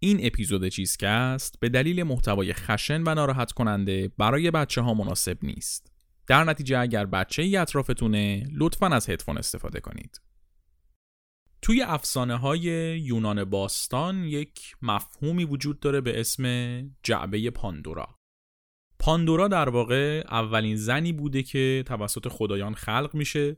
این اپیزود چیزکست به دلیل محتوای خشن و ناراحت کننده برای بچه ها مناسب نیست. در نتیجه اگر بچه ای اطرافتونه لطفا از هدفون استفاده کنید. توی افسانه های یونان باستان یک مفهومی وجود داره به اسم جعبه پاندورا. پاندورا در واقع اولین زنی بوده که توسط خدایان خلق میشه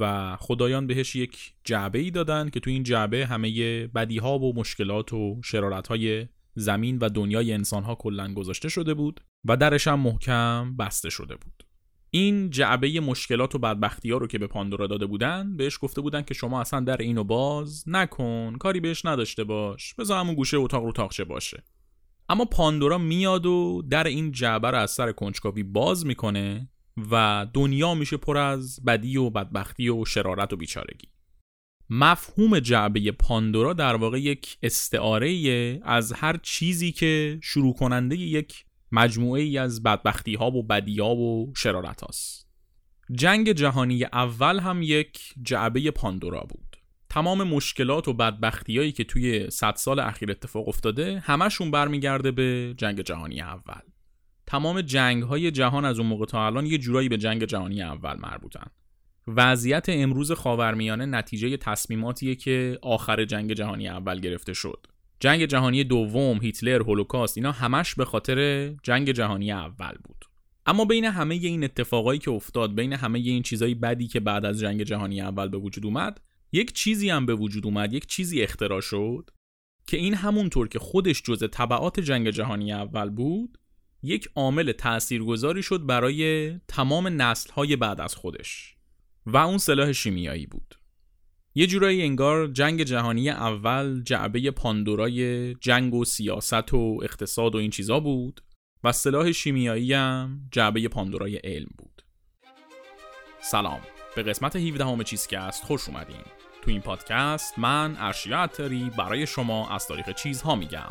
و خدایان بهش یک جعبه ای دادن که تو این جعبه همه بدی ها و مشکلات و شرارت های زمین و دنیای انسان ها کلا گذاشته شده بود و درش هم محکم بسته شده بود. این جعبه مشکلات و بدبختی ها رو که به پاندورا داده بودن بهش گفته بودن که شما اصلا در اینو باز نکن کاری بهش نداشته باش بذار همون گوشه اتاق رو تاخچه باشه. اما پاندورا میاد و در این جعبه رو از سر کنجکاوی باز می‌کنه و دنیا میشه پر از بدی و بدبختی و شرارت و بیچارگی مفهوم جعبه پاندورا در واقع یک استعاره از هر چیزی که شروع کننده یک مجموعه ای از بدبختی ها و بدی ها و شرارت هاست. جنگ جهانی اول هم یک جعبه پاندورا بود. تمام مشکلات و بدبختی که توی صد سال اخیر اتفاق افتاده همشون برمیگرده به جنگ جهانی اول. تمام جنگ های جهان از اون موقع تا الان یه جورایی به جنگ جهانی اول مربوطن. وضعیت امروز خاورمیانه نتیجه تصمیماتیه که آخر جنگ جهانی اول گرفته شد. جنگ جهانی دوم هیتلر هولوکاست اینا همش به خاطر جنگ جهانی اول بود. اما بین همه این اتفاقایی که افتاد بین همه این چیزایی بدی که بعد از جنگ جهانی اول به وجود اومد یک چیزی هم به وجود اومد یک چیزی اختراع شد که این همونطور که خودش جزء طبعات جنگ جهانی اول بود یک عامل تاثیرگذاری شد برای تمام نسل‌های بعد از خودش و اون سلاح شیمیایی بود. یه جورایی انگار جنگ جهانی اول جعبه پاندورای جنگ و سیاست و اقتصاد و این چیزا بود و سلاح شیمیایی هم جعبه پاندورای علم بود. سلام. به قسمت 17 همه چیز که است خوش اومدین. تو این پادکست من ارشیا برای شما از تاریخ چیزها میگم.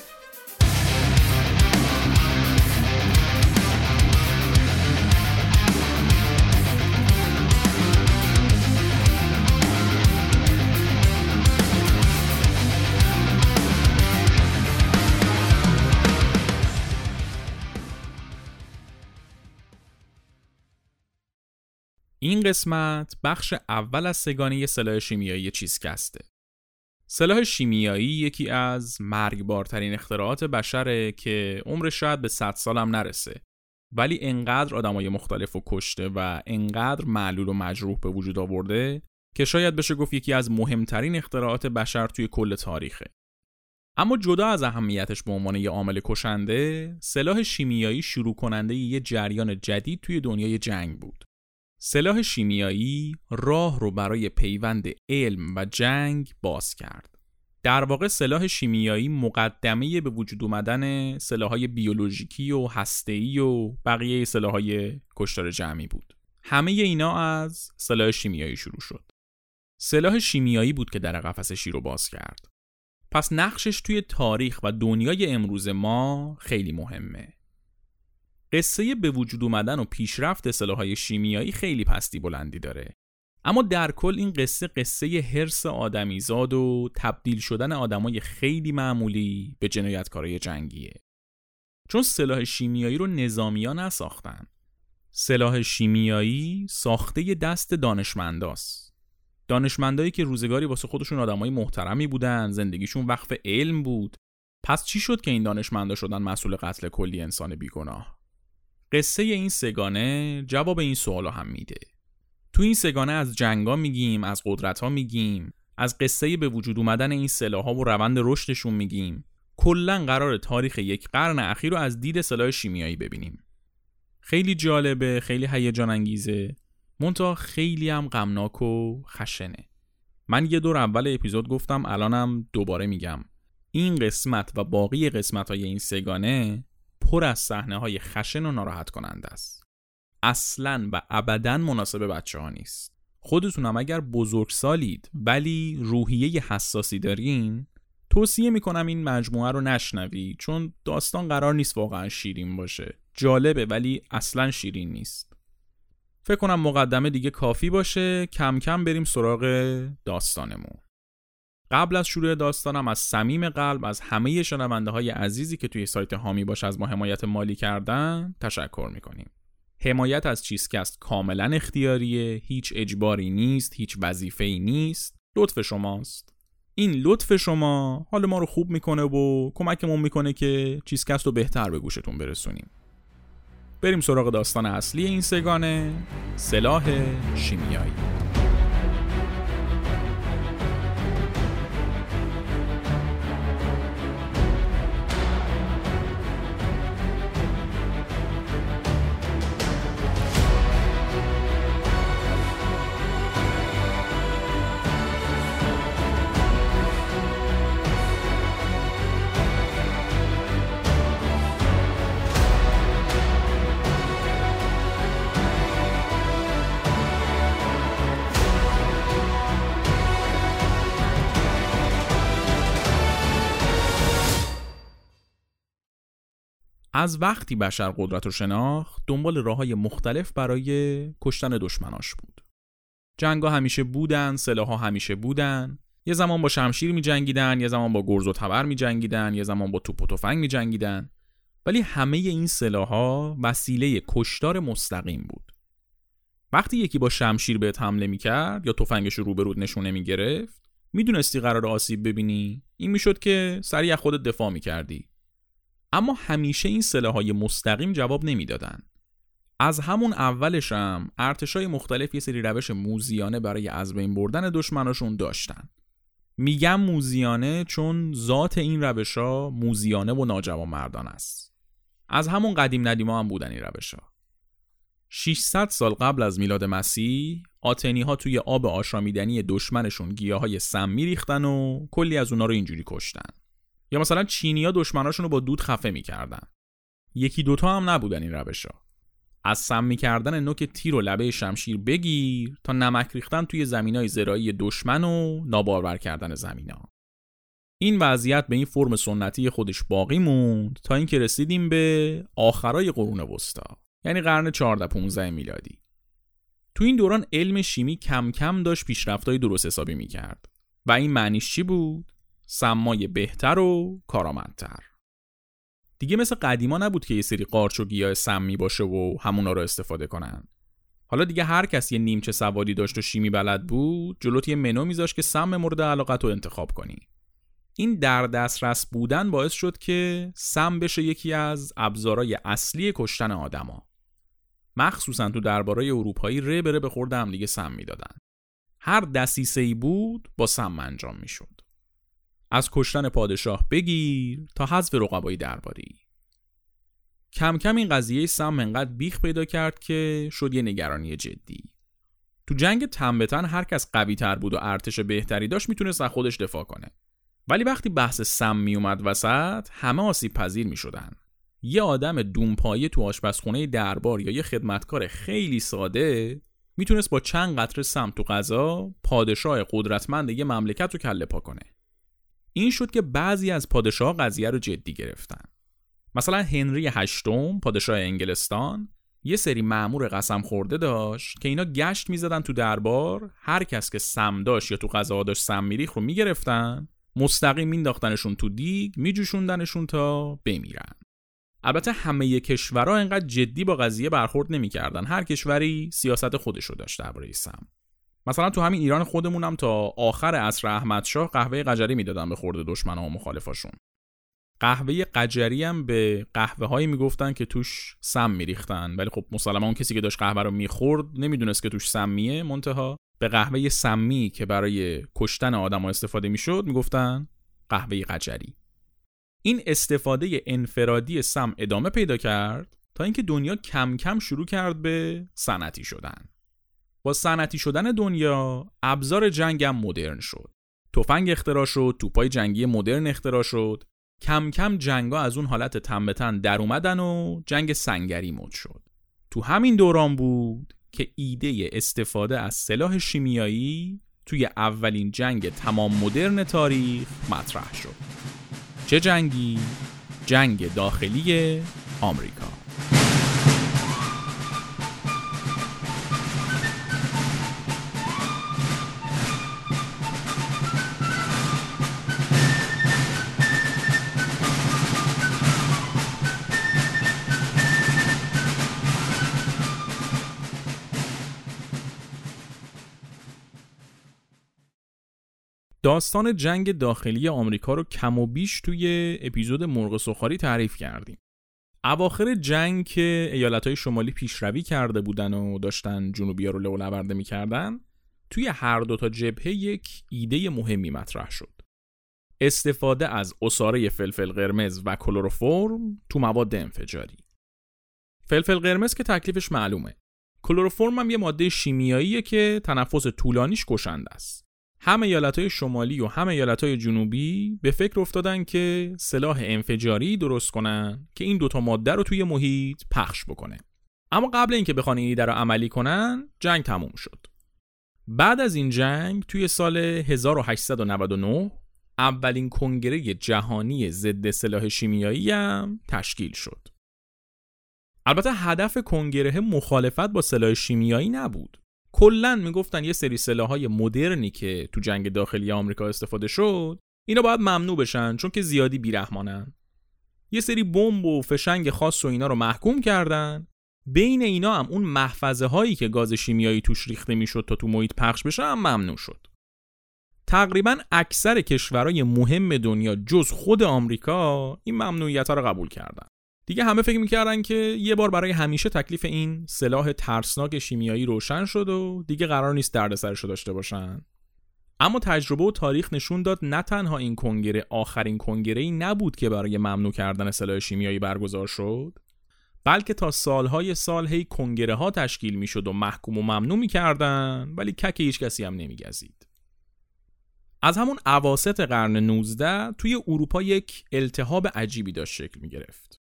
این قسمت بخش اول از سگانه سلاح شیمیایی چیزکسته. سلاح شیمیایی یکی از مرگبارترین اختراعات بشره که عمرش شاید به 100 سالم نرسه. ولی انقدر آدمای مختلف و کشته و انقدر معلول و مجروح به وجود آورده که شاید بشه گفت یکی از مهمترین اختراعات بشر توی کل تاریخه. اما جدا از اهمیتش به عنوان یه عامل کشنده، سلاح شیمیایی شروع کننده یه جریان جدید توی دنیای جنگ بود. سلاح شیمیایی راه رو برای پیوند علم و جنگ باز کرد. در واقع سلاح شیمیایی مقدمه به وجود اومدن سلاحهای بیولوژیکی و هسته‌ای و بقیه سلاحهای کشتار جمعی بود. همه اینا از سلاح شیمیایی شروع شد. سلاح شیمیایی بود که در قفس شیر رو باز کرد. پس نقشش توی تاریخ و دنیای امروز ما خیلی مهمه. قصه به وجود اومدن و پیشرفت سلاحهای شیمیایی خیلی پستی بلندی داره. اما در کل این قصه قصه حرس آدمیزاد و تبدیل شدن آدمای خیلی معمولی به جنایتکارای جنگیه. چون سلاح شیمیایی رو نظامیا نساختن. سلاح شیمیایی ساخته دست دانشمنداست. دانشمندایی که روزگاری واسه خودشون آدمای محترمی بودن زندگیشون وقف علم بود. پس چی شد که این دانشمندا شدن مسئول قتل کلی انسان بیگناه؟ قصه این سگانه جواب این سوال هم میده. تو این سگانه از جنگا میگیم از قدرت ها میگیم از قصه به وجود اومدن این سلاح ها و روند رشدشون میگیم. کلا قرار تاریخ یک قرن اخیر رو از دید سلاح شیمیایی ببینیم. خیلی جالبه خیلی هیجان انگیزه مونتا خیلی هم غمناک و خشنه. من یه دور اول اپیزود گفتم الانم دوباره میگم. این قسمت و باقی قسمت های این سگانه پر از صحنه های خشن و ناراحت کننده است. اصلا و ابدا مناسب بچه ها نیست. خودتونم اگر بزرگسالید ولی روحیه حساسی دارین توصیه می‌کنم این مجموعه رو نشنوی چون داستان قرار نیست واقعا شیرین باشه. جالبه ولی اصلا شیرین نیست. فکر کنم مقدمه دیگه کافی باشه. کم کم بریم سراغ داستانمون. قبل از شروع داستانم از صمیم قلب از همه شنونده های عزیزی که توی سایت هامی باش از ما حمایت مالی کردن تشکر می‌کنیم. حمایت از چیزکست کاملا اختیاریه هیچ اجباری نیست هیچ وظیفه نیست لطف شماست. این لطف شما حال ما رو خوب می‌کنه و کمکمون می‌کنه که چیزکست رو بهتر به گوشتون برسونیم. بریم سراغ داستان اصلی این سگانه سلاح شیمیایی. از وقتی بشر قدرت رو شناخت دنبال راه های مختلف برای کشتن دشمناش بود. جنگ همیشه بودن، سلاح ها همیشه بودن. یه زمان با شمشیر می جنگیدن، یه زمان با گرز و تبر می جنگیدن، یه زمان با توپ و تفنگ می جنگیدن. ولی همه این سلاح ها وسیله کشتار مستقیم بود. وقتی یکی با شمشیر بهت حمله می کرد یا تفنگش رو روبرود نشونه می گرفت، می‌دونستی قرار آسیب ببینی؟ این می‌شد که سریع خودت دفاع می کردی. اما همیشه این های مستقیم جواب نمی‌دادن. از همون اولش هم ارتشای مختلف یه سری روش موزیانه برای از بین بردن دشمناشون داشتن. میگم موزیانه چون ذات این روش ها موزیانه و ناجوان مردان است. از همون قدیم ندیما هم بودن این روش ها. 600 سال قبل از میلاد مسیح آتنی ها توی آب آشامیدنی دشمنشون گیاه های سم میریختن و کلی از اونا رو اینجوری کشتن. یا مثلا چینیا دشمناشون رو با دود خفه می‌کردن. یکی دوتا هم نبودن این روشا از سم می‌کردن نوک تیر و لبه شمشیر بگیر تا نمک ریختن توی زمینای زراعی دشمن و نابارور کردن زمینا. این وضعیت به این فرم سنتی خودش باقی موند تا اینکه رسیدیم به آخرای قرون وسطا یعنی قرن 14 15 میلادی. تو این دوران علم شیمی کم کم داشت پیشرفتای درست حسابی می‌کرد. و این معنیش چی بود؟ سمای بهتر و کارآمدتر. دیگه مثل قدیما نبود که یه سری قارچ و گیاه سمی باشه و همونا رو استفاده کنن. حالا دیگه هر کس یه نیمچه سواری داشت و شیمی بلد بود جلوت یه منو میذاشت که سم مورد علاقت رو انتخاب کنی. این در دسترس بودن باعث شد که سم بشه یکی از ابزارهای اصلی کشتن آدما. مخصوصا تو دربارای اروپایی ره بره به خورده هم دیگه سم می‌دادن. هر دسیسه ای بود با سم انجام می‌شد. از کشتن پادشاه بگیر تا حذف رقبای درباری. کم کم این قضیه سم انقدر بیخ پیدا کرد که شد یه نگرانی جدی. تو جنگ تن هر کس قوی تر بود و ارتش بهتری داشت می‌تونست از خودش دفاع کنه. ولی وقتی بحث سم میومد وسط همه آسیب پذیر می‌شدن. یه آدم دونپایه تو آشپزخونه دربار یا یه خدمتکار خیلی ساده می‌تونست با چند قطره سم تو غذا پادشاه قدرتمند یه مملکت رو کله پا کنه. این شد که بعضی از پادشاه قضیه رو جدی گرفتن. مثلا هنری هشتم پادشاه انگلستان یه سری معمور قسم خورده داشت که اینا گشت می‌زدن تو دربار هر کس که سم داشت یا تو غذا داشت سم میریخ رو می‌گرفتن مستقیم مینداختنشون تو دیگ میجوشوندنشون تا بمیرن. البته همه کشورها انقدر جدی با قضیه برخورد نمی‌کردن. هر کشوری سیاست خودش رو داشت درباره سم. مثلا تو همین ایران خودمونم تا آخر عصر احمدشاه قهوه قجری می‌دادن به خورده دشمنا و مخالفاشون. قهوه قجری هم به قهوه هایی می‌گفتن که توش سم میریختن. ولی خب مسلما اون کسی که داشت قهوه رو می‌خورد نمی‌دونست که توش سمیه. منتها به قهوه سمی که برای کشتن آدم استفاده می‌شد می‌گفتن قهوه قجری. این استفاده انفرادی سم ادامه پیدا کرد تا اینکه دنیا کم کم شروع کرد به صنعتی شدن. با صنعتی شدن دنیا ابزار جنگ مدرن شد. تفنگ اختراع شد توپای جنگی مدرن اختراع شد. کم کم جنگا از اون حالت تن در اومدن و جنگ سنگری مد شد. تو همین دوران بود که ایده استفاده از سلاح شیمیایی توی اولین جنگ تمام مدرن تاریخ مطرح شد. چه جنگی؟ جنگ داخلی آمریکا. داستان جنگ داخلی آمریکا رو کم و بیش توی اپیزود مرغ سخاری تعریف کردیم. اواخر جنگ که ایالتهای شمالی پیشروی کرده بودن و داشتن جنوبی رو لو لورده می‌کردن توی هر دو تا جبهه یک ایده مهمی مطرح شد. استفاده از اساره فلفل قرمز و کلروفرم تو مواد انفجاری. فلفل قرمز که تکلیفش معلومه. کلروفرم هم یه ماده شیمیاییه که تنفس طولانیش کشنده است. هم ایالتهای شمالی و هم ایالتهای جنوبی به فکر افتادن که سلاح انفجاری درست کنن که این دوتا ماده رو توی محیط پخش بکنه. اما قبل اینکه بخوان این ایده رو عملی کنن، جنگ تموم شد. بعد از این جنگ توی سال 1899 اولین کنگره جهانی ضد سلاح شیمیایی هم تشکیل شد. البته هدف کنگره مخالفت با سلاح شیمیایی نبود. کلا می‌گفتن یه سری سلاحهای مدرنی که تو جنگ داخلی آمریکا استفاده شد اینا باید ممنوع بشن چون که زیادی بیرحمانن. یه سری بمب و فشنگ خاص و اینا رو محکوم کردن. بین اینا هم اون محفظه هایی که گاز شیمیایی توش ریخته می‌شد تا تو محیط پخش بشه هم ممنوع شد. تقریبا اکثر کشورهای مهم دنیا جز خود آمریکا این ممنوعیت ها رو قبول کردن. دیگه همه فکر می‌کردن که یه بار برای همیشه تکلیف این سلاح ترسناک شیمیایی روشن شد و دیگه قرار نیست دردسرش داشته باشن اما تجربه و تاریخ نشون داد نه تنها این کنگره آخرین کنگره ای نبود که برای ممنوع کردن سلاح شیمیایی برگزار شد بلکه تا سالهای سال هی کنگره ها تشکیل می‌شد و محکوم و ممنوع می‌کردن ولی کک هیچ کسی هم نمیگزید از همون عواست قرن 19 توی اروپا یک التهاب عجیبی داشت شکل می گرفت.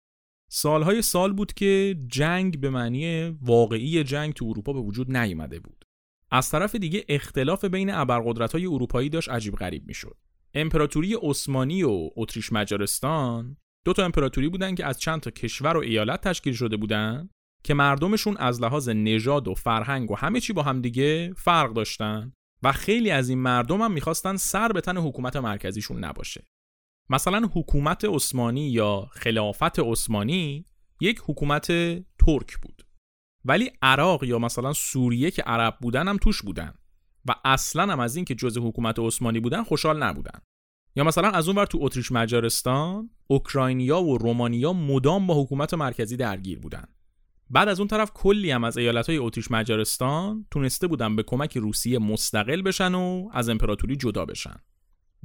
سالهای سال بود که جنگ به معنی واقعی جنگ تو اروپا به وجود نیامده بود. از طرف دیگه اختلاف بین ابرقدرت‌های اروپایی داشت عجیب غریب می‌شد. امپراتوری عثمانی و اتریش مجارستان دو تا امپراتوری بودن که از چند تا کشور و ایالت تشکیل شده بودن که مردمشون از لحاظ نژاد و فرهنگ و همه چی با هم دیگه فرق داشتن و خیلی از این مردم هم می‌خواستن سر به تن حکومت مرکزیشون نباشه. مثلا حکومت عثمانی یا خلافت عثمانی یک حکومت ترک بود. ولی عراق یا مثلا سوریه که عرب بودن هم توش بودن و اصلا هم از این که جزء حکومت عثمانی بودن خوشحال نبودن. یا مثلا از اون ور تو اتریش مجارستان اوکراینیا و رومانیا مدام با حکومت مرکزی درگیر بودن. بعد از اون طرف کلی هم از ایالتهای اتریش مجارستان تونسته بودن به کمک روسیه مستقل بشن و از امپراتوری جدا بشن.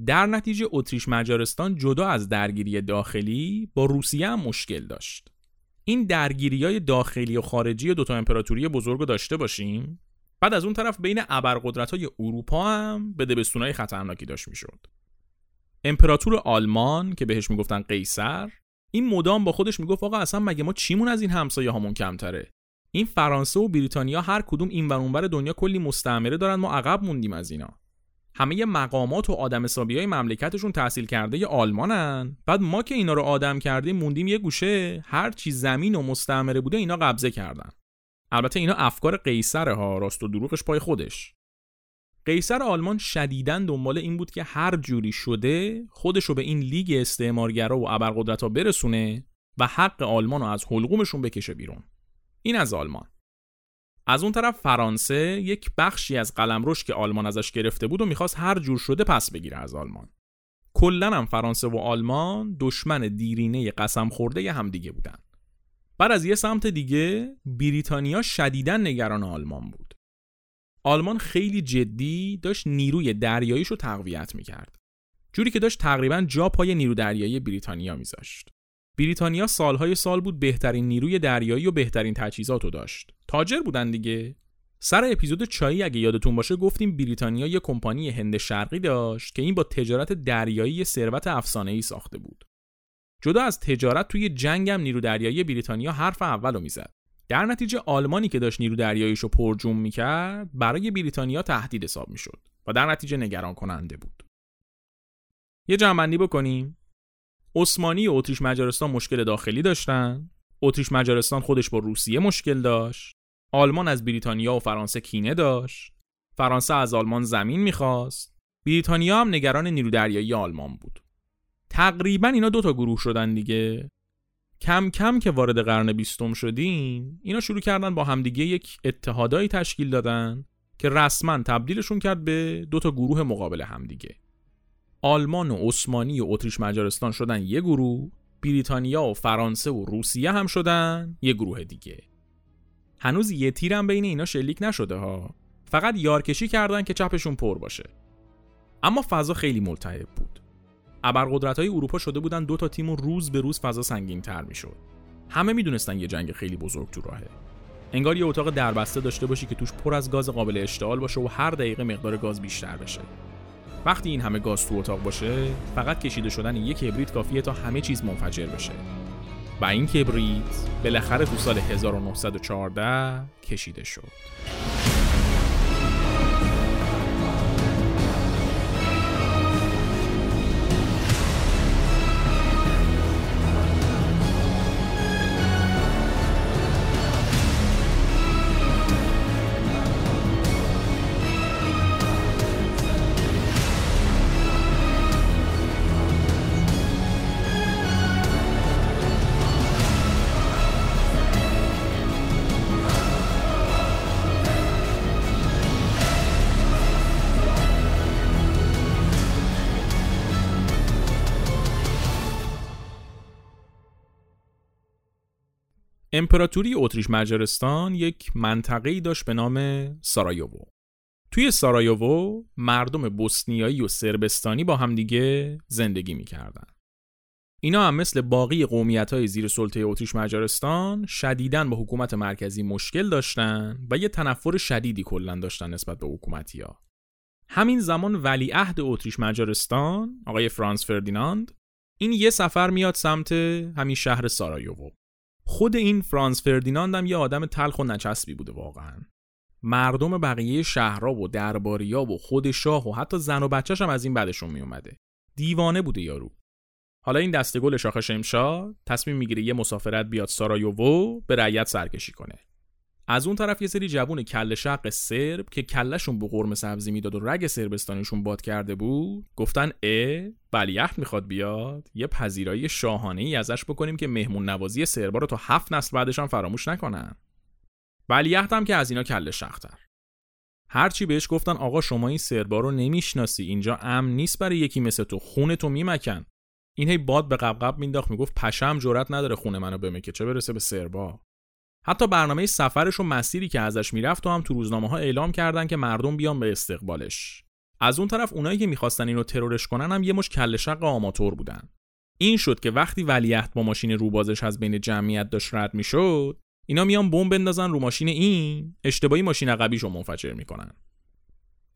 در نتیجه اتریش مجارستان جدا از درگیری داخلی با روسیه هم مشکل داشت. این درگیری های داخلی و خارجی دوتا امپراتوری بزرگ داشته باشیم؟ بعد از اون طرف بین ابرقدرت های اروپا هم به دبستون خطرناکی داشت می‌شد. امپراتور آلمان که بهش می‌گفتن قیصر این مدام با خودش می‌گفت آقا اصلا مگه ما چیمون از این همسایه هامون کمتره؟ این فرانسه و بریتانیا هر کدوم این و اونور دنیا کلی مستعمره دارن ما عقب موندیم از اینا. همه مقامات و آدم حسابی های مملکتشون تحصیل کرده ی آلمانن. بعد ما که اینا رو آدم کردیم موندیم یه گوشه. هر چی زمین و مستعمره بوده اینا قبضه کردن. البته اینا افکار قیصر ها راست و دروغش پای خودش. قیصر آلمان شدیداً دنبال این بود که هر جوری شده خودشو به این لیگ استعمارگرا و ابرقدرت ها برسونه و حق آلمان رو از حلقومشون بکشه بیرون. این از آلمان. از اون طرف فرانسه یک بخشی از قلمروش که آلمان ازش گرفته بود و می‌خواست هر جور شده پس بگیره از آلمان. کلا هم فرانسه و آلمان دشمن دیرینه قسم خورده همدیگه بودن. بعد از یه سمت دیگه بریتانیا شدیدا نگران آلمان بود. آلمان خیلی جدی داشت نیروی دریاییش رو تقویت می‌کرد. جوری که داشت تقریبا جا پای نیرو دریایی بریتانیا میذاشت. بریتانیا سالهای سال بود بهترین نیروی دریایی و بهترین تجهیزات رو داشت. تاجر بودن دیگه. سر اپیزود چایی اگه یادتون باشه گفتیم بریتانیا یه کمپانی هند شرقی داشت که این با تجارت دریایی ثروت افسانه‌ای ساخته بود. جدا از تجارت توی جنگم نیرو دریایی بریتانیا حرف اول رو می‌زد. در نتیجه آلمانی که داشت نیرو دریاییش رو پرجوم می‌کرد برای بریتانیا تهدید حساب می‌شد و در نتیجه نگران کننده بود. یه جمعبندی بکنیم. عثمانی و اتریش مجارستان مشکل داخلی داشتن. اتریش مجارستان خودش با روسیه مشکل داشت. آلمان از بریتانیا و فرانسه کینه داشت. فرانسه از آلمان زمین می‌خواست. بریتانیا هم نگران نیرو دریایی آلمان بود. تقریبا اینا دو تا گروه شدن دیگه. کم کم که وارد قرن بیستم شدیم اینا شروع کردن با همدیگه یک اتحادایی تشکیل دادن که رسما تبدیلشون کرد به دو تا گروه مقابل همدیگه. آلمان و عثمانی و اتریش مجارستان شدن یه گروه بریتانیا و فرانسه و روسیه هم شدن یه گروه دیگه. هنوز یه تیرم بین اینا شلیک نشده ها. فقط یارکشی کردن که چپشون پر باشه. اما فضا خیلی ملتهب بود. ابرقدرت های اروپا شده بودن دو تا تیم و روز به روز فضا سنگین تر می‌شد. همه می‌دونستن یه جنگ خیلی بزرگ تو راهه. انگار یه اتاق دربسته داشته باشی که توش پر از گاز قابل اشتعال باشه و هر دقیقه مقدار گاز بیشتر بشه. وقتی این همه گاز تو اتاق باشه فقط کشیده شدن یک کبریت کافیه تا همه چیز منفجر بشه. و این کبریت بالاخره تو سال 1914 کشیده شد. امپراتوری اتریش مجارستان یک منطقه‌ای داشت به نام سارایوو. توی سارایوو مردم بوسنیایی و سربستانی با همدیگه زندگی می‌کردن. اینا هم مثل باقی قومیت های زیر سلطه اتریش مجارستان شدیداً با حکومت مرکزی مشکل داشتن و یه تنفر شدیدی کلا داشتن نسبت به حکومتی ها. همین زمان ولیعهد اتریش مجارستان آقای فرانس فردیناند این یه سفر میاد سمت همین شهر سارایوو خود این فرانس فردیناند هم یه آدم تلخ و نچسبی بوده واقعا. مردم بقیه شهرها و درباریا و خود شاه و حتی زن و بچهش هم از این بدشون میومده دیوانه بوده یارو. حالا این دستگل شاخ شمشا تصمیم می‌گیره یه مسافرت بیاد سارایوو به رعیت سرکشی کنه. از اون طرف یه سری جوون کل شق سرب که کلشون به قرم سبزی می‌داد و رگ سربستانشون باد کرده بود گفتن ا ولیعهد می‌خواد بیاد. یه پذیرایی شاهانه ای ازش بکنیم که مهمون نوازی سربا رو تا هفت نسل بعدش هم فراموش نکنن. ولیعهد هم که از اینا کل شختر هرچی بهش گفتن آقا شما این سربا رو نمی‌شناسی اینجا امن نیست برای یکی مثل تو خونه تو میمکن. این هی باد به قبقب مینداخت می‌گفت پشم جرات نداره خونه منو بمکه چه برسه به سربا؟ حتی برنامه سفرش و مسیری که ازش می‌رفت و هم تو روزنامه ها اعلام کردن که مردم بیان به استقبالش. از اون طرف اونایی که می‌خواستن اینو ترورش کنن هم یه مش کل شق آماتور بودن. این شد که وقتی ولیعهد با ماشین روبازش از بین جمعیت داشت رد می‌شد اینا میان بمب بندازن رو ماشین این اشتباهی ماشین عقبیشو منفجر می‌کنن.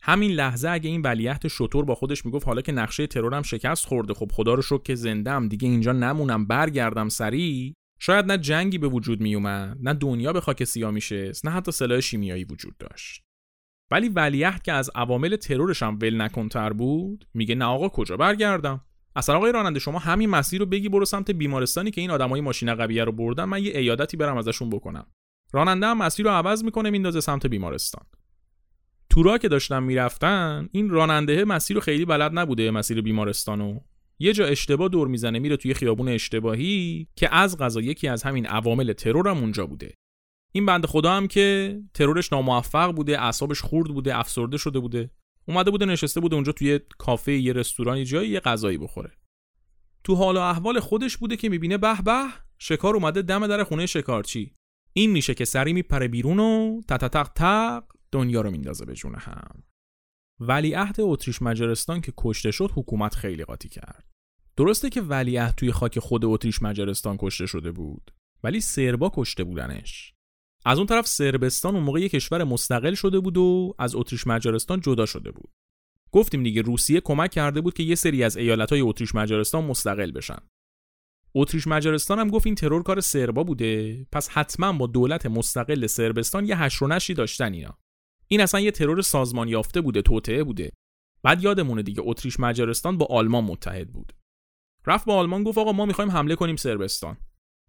همین لحظه اگه این ولیعهد شطور با خودش می‌گفت حالا که نقشه ترورم شکست خورده خب خدا رو شکر که زندم دیگه اینجا نمونم برگردم سریع شاید نه جنگی به وجود می اومد نه دنیا به خاک سیاه میشه نه حتی سلاح شیمیایی وجود داشت. ولی ولیعهد که از عوامل ترورش هم ول نکنتر بود میگه نه آقا کجا برگردم؟ اصلا آقای راننده شما همین مسیر رو بگی برو سمت بیمارستانی که این آدمای ماشین قویه رو بردن من یه ایادتی برم ازشون بکنم. راننده هم مسیر رو عوض می‌کنه میندازه سمت بیمارستان. تورا که داشتن می‌رفتن این راننده مسیر رو خیلی بلد نبوده مسیر بیمارستانو. یه جا اشتباه دور می‌زنه میره توی خیابون اشتباهی که از غذا یکی از همین عوامل ترورم اونجا بوده. این بند خدا هم که ترورش ناموفق بوده اعصابش خورد بوده افسرده شده بوده. اومده بوده نشسته بوده اونجا توی کافه یه رستوران یه جایی یه غذایی بخوره. تو حال و احوال خودش بوده که می‌بینه به به شکار اومده دم در خونه شکارچی. این میشه که سری میپره بیرون و تق تق دنیا رو میندازه به جون هم. ولیعهد اتریش مجارستان که کشته شد حکومت خیلی قاطی کرد. درسته که ولیعهد توی خاک خود اتریش مجارستان کشته شده بود ولی سربا کشته بودنش. از اون طرف سربستان اون موقع یک کشور مستقل شده بود و از اتریش مجارستان جدا شده بود. گفتیم دیگه روسیه کمک کرده بود که یه سری از ایالتهای اتریش مجارستان مستقل بشن. اتریش مجارستان هم گفت این ترور کار سربا بوده پس حتما با دولت مستقل سربستان یه هش نشی داشتن اینا. این اصلا یه ترور سازمان یافته بوده توطعه بوده. بعد یادمونه دیگه اتریش مجارستان با آلمان متحد بود. رفت با آلمان گفت آقا ما می‌خوایم حمله کنیم سربستان.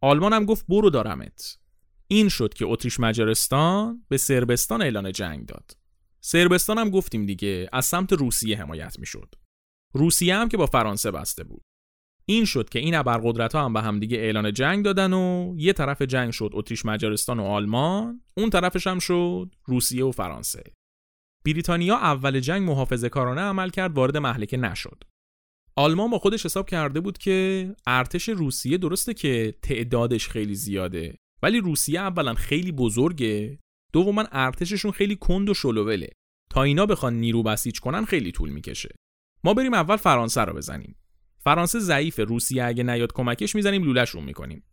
آلمان هم گفت برو دارمت. این شد که اتریش مجارستان به سربستان اعلان جنگ داد. سربستان هم گفتیم دیگه از سمت روسیه حمایت می‌شد. روسیه هم که با فرانسه بسته بود. این شد که این ابرقدرت ها هم به همدیگه اعلان جنگ دادن و یه طرف جنگ شد اتریش مجارستان و آلمان اون طرفش هم شد روسیه و فرانسه. بریتانیا اول جنگ محافظه کارانه عمل کرد وارد محلکه نشد. آلمان با خودش حساب کرده بود که ارتش روسیه درسته که تعدادش خیلی زیاده ولی روسیه اولا خیلی بزرگه دوما ارتششون خیلی کند و شلووله. تا اینا بخوان نیرو بسیج کنن خیلی طول می‌کشه. ما بریم اول فرانسه رو بزنیم. فرانسه ضعیف روسیه اگه نیاد کمکش می‌زنیم لولهشون می‌کنیم.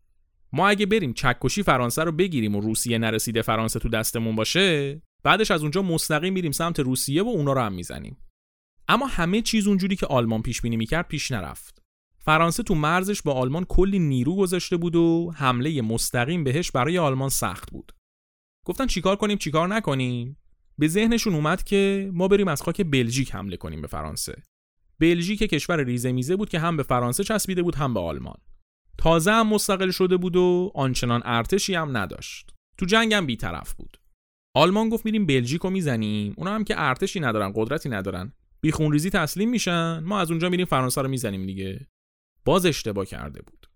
ما اگه بریم چکشی فرانسه رو بگیریم و روسیه نرسیده فرانسه تو دستمون باشه بعدش از اونجا مستقیم میریم سمت روسیه و اونا رو هم می‌زنیم. اما همه چیز اونجوری که آلمان پیش بینی می‌کرد پیش نرفت. فرانسه تو مرزش با آلمان کلی نیرو گذاشته بود و حمله مستقیم بهش برای آلمان سخت بود. گفتن چیکار کنیم چیکار نکنیم؟ به ذهنشون اومد که ما بریم از خاک بلژیک حمله کنیم به فرانسه. بلژیک کشور ریزه میزه بود که هم به فرانسه چسبیده بود هم به آلمان. تازه هم مستقل شده بود و آنچنان ارتشی هم نداشت. تو جنگ هم بیطرف بود. آلمان گفت میریم بلژیک رو می‌زنیم. اونا هم که ارتشی ندارن قدرتی ندارن. ریزی تسلیم میشن ما از اونجا میریم فرانسه رو می‌زنیم دیگه. باز اشتباه کرده بود.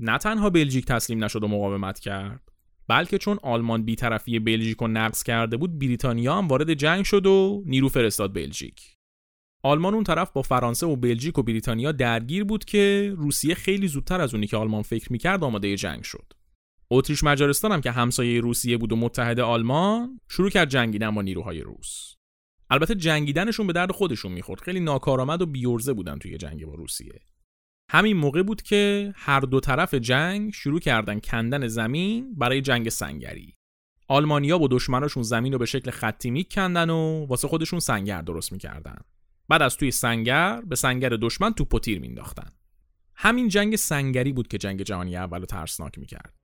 نه تنها بلژیک تسلیم نشد و مقاومت کرد بلکه چون آلمان بیطرفی بلژیک رو نقض کرده بود بریتانیا هم وارد جنگ شد و نیرو فرستاد بلژیک. آلمان اون طرف با فرانسه و بلژیک و بریتانیا درگیر بود که روسیه خیلی زودتر از اونی که آلمان فکر می‌کرد آماده جنگ شد. اتریش مجارستان هم که همسایه روسیه بود و متحد آلمان شروع کرد جنگیدن با نیروهای روس. البته جنگیدنشون به درد خودشون می‌خورد. خیلی ناکارآمد و بیورزه بودن توی جنگ با روسیه. همین موقع بود که هر دو طرف جنگ شروع کردن کندن زمین برای جنگ سنگری. آلمانیا با دشمناشون زمین رو به شکل خطی میکندن و واسه خودشون سنگر درست می‌کردن. بعد از توی سنگر به سنگر دشمن توپ و تیر مینداختن همین جنگ سنگری بود که جنگ جهانی اول رو ترسناک می‌کرد.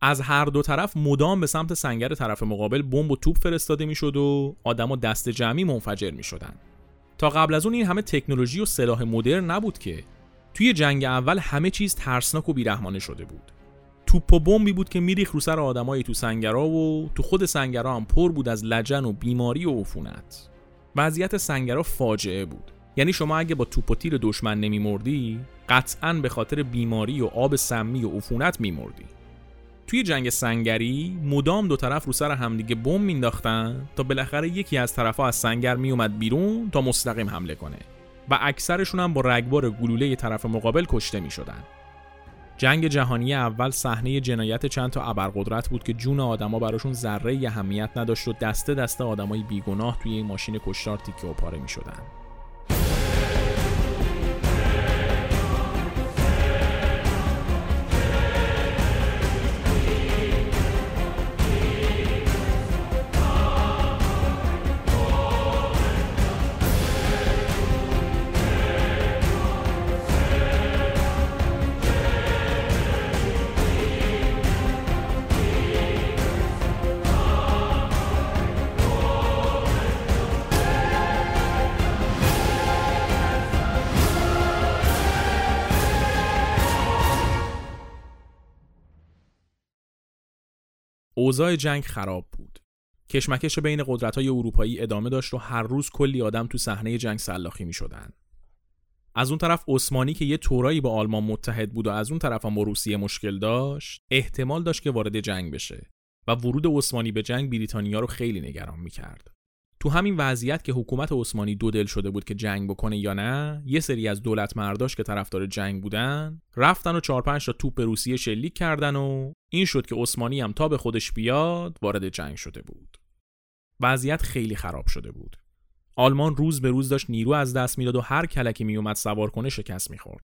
از هر دو طرف مدام به سمت سنگر طرف مقابل بمب و توپ فرستاده می‌شد و آدما دست جمعی منفجر می‌شدن. تا قبل از اون این همه تکنولوژی و سلاح مدرن نبود که. توی جنگ اول همه چیز ترسناک و بیرحمانه شده بود. توپ و بمبی بود که میریخ رو سر آدمایی تو سنگرا و تو خود سنگرا هم پر بود از لجن و بیماری و عفونت. وضعیت سنگرا فاجعه بود. یعنی شما اگه با توپ و تیر دشمن نمیمردی قطعا به خاطر بیماری و آب سمی و عفونت میمردی. توی جنگ سنگری مدام دو طرف رو سر همدیگه بمب مینداختن تا بالاخره یکی از طرفها از سنگر میومد بیرون تا مستقیم حمله کنه و اکثرشون هم با رگبار گلوله طرف مقابل کشته می‌شدن. جنگ جهانی اول صحنه جنایت چند تا ابرقدرت بود که جون آدما براشون ذره اهمیت نداشت و دسته دسته آدمای بیگناه توی این ماشین کشتار تیکه و پاره می‌شدن. اوضاع جنگ خراب بود. کشمکش بین قدرت‌های اروپایی ادامه داشت و هر روز کلی آدم تو صحنه جنگ سلاخی می شدن. از اون طرف عثمانی که یه طورایی با آلمان متحد بود و از اون طرف هم با روسیه مشکل داشت احتمال داشت که وارد جنگ بشه و ورود عثمانی به جنگ بریتانیا رو خیلی نگران می‌کرد. تو همین وضعیت که حکومت عثمانی دو دل شده بود که جنگ بکنه یا نه یه سری از دولت مرداش که طرفدار جنگ بودن رفتن و چهار پنج تا توپ روسیه شلیک کردن و این شد که عثمانی هم تا به خودش بیاد وارد جنگ شده بود. وضعیت خیلی خراب شده بود. آلمان روز به روز داشت نیرو از دست می‌داد و هر کلکی میومد سوار کنه شکست می‌خورد.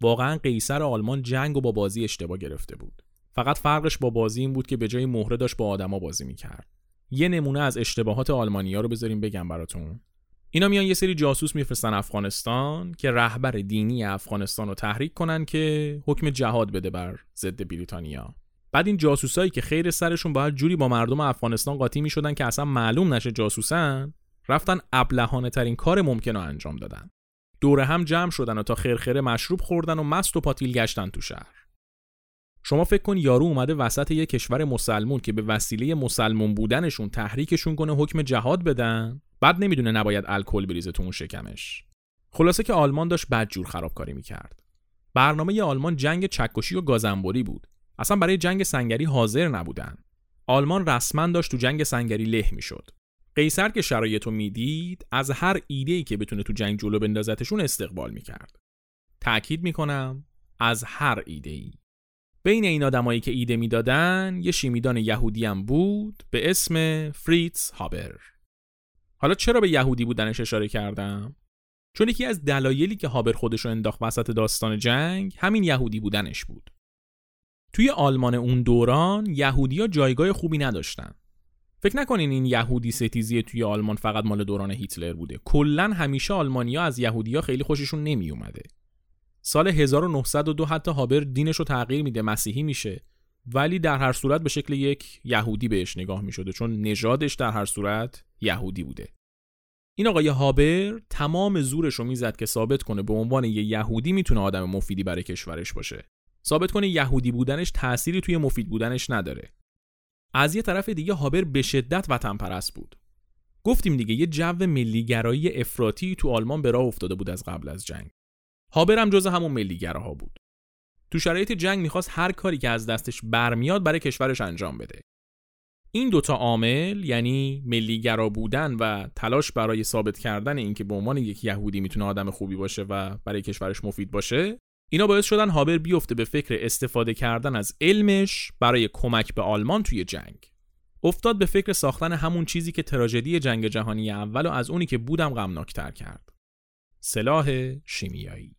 واقعا قیصر آلمان جنگ و با بازی اشتباه گرفته بود. فقط فرقش با بازی این بود که به جای مهره داشت با آدما بازی می‌کرد. یه نمونه از اشتباهات آلمانیا رو بذاریم بگم براتون. اینا میان یه سری جاسوس میفرستن افغانستان که رهبر دینی افغانستان رو تحریک کنن که حکم جهاد بده بر ضد بریتانیا. بعد این جاسوسایی که خیر سرشون باید جوری با مردم افغانستان قاطی می‌شدن که اصلا معلوم نشه جاسوسن رفتن ابلهانه ترین کار ممکن رو انجام دادن. دوره هم جمع شدن و تا خیرخیره مشروب خوردن و مست و پاتیل گشتن تو شهر. شما فکر کن یارو اومده وسط یه کشور مسلمون که به وسیله مسلمون بودنشون تحریکشون کنه حکم جهاد بدن؟ بعد نمی‌دونه نباید الکل بریزه تو اون شکمش. خلاصه که آلمان داشت بدجور خرابکاری می‌کرد. برنامه آلمان جنگ چکشی و گازنبوری بود. اصلا برای جنگ سنگری حاضر نبودن. آلمان رسما داشت تو جنگ سنگری له می‌شد. قیصر که شرایط رو می‌دید از هر ایده ای که بتونه تو جنگ جلو بندازتشون استقبال می‌کرد. تأکید می‌کنم از هر ایده ای بین این آدمایی که ایده می‌دادن یه شیمیدان یهودی هم بود به اسم فریتز هابر. حالا چرا به یهودی بودنش اشاره کردم؟ چون یکی از دلایلی که هابر خودش رو انداخت وسط داستان جنگ همین یهودی بودنش بود. توی آلمان اون دوران یهودیا جایگاه خوبی نداشتن. فکر نکنین این یهودی ستیزی توی آلمان فقط مال دوران هیتلر بوده. کلا همیشه آلمانیا از یهودیا خیلی خوششون نمی اومده سال 1902 حتی هابر دینش رو تغییر میده مسیحی میشه. ولی در هر صورت به شکل یک یهودی بهش نگاه می‌شده چون نژادش در هر صورت یهودی بوده. این آقای هابر تمام زورش رو می‌زد که ثابت کنه به عنوان یه یهودی می‌تونه آدم مفیدی برای کشورش باشه. ثابت کنه یهودی بودنش تأثیری توی مفید بودنش نداره. از یه طرف دیگه هابر به شدت وطن پرست بود. گفتیم دیگه یه جو ملیگرایی افراطی تو آلمان به راه افتاده بود از قبل از جنگ. هابر هم جز همون ملیگراها بود. تو شرایط جنگ می‌خواست هر کاری که از دستش برمیاد برای کشورش انجام بده. این دوتا عامل یعنی ملیگرا بودن و تلاش برای ثابت کردن اینکه به عنوان یک یهودی می‌تونه آدم خوبی باشه و برای کشورش مفید باشه اینا باعث شدن هابر بیفته به فکر استفاده کردن از علمش برای کمک به آلمان توی جنگ. افتاد به فکر ساختن همون چیزی که تراژدی جنگ جهانی اول و از اونی که بودم غمناکتر کرد. سلاح شیمیایی.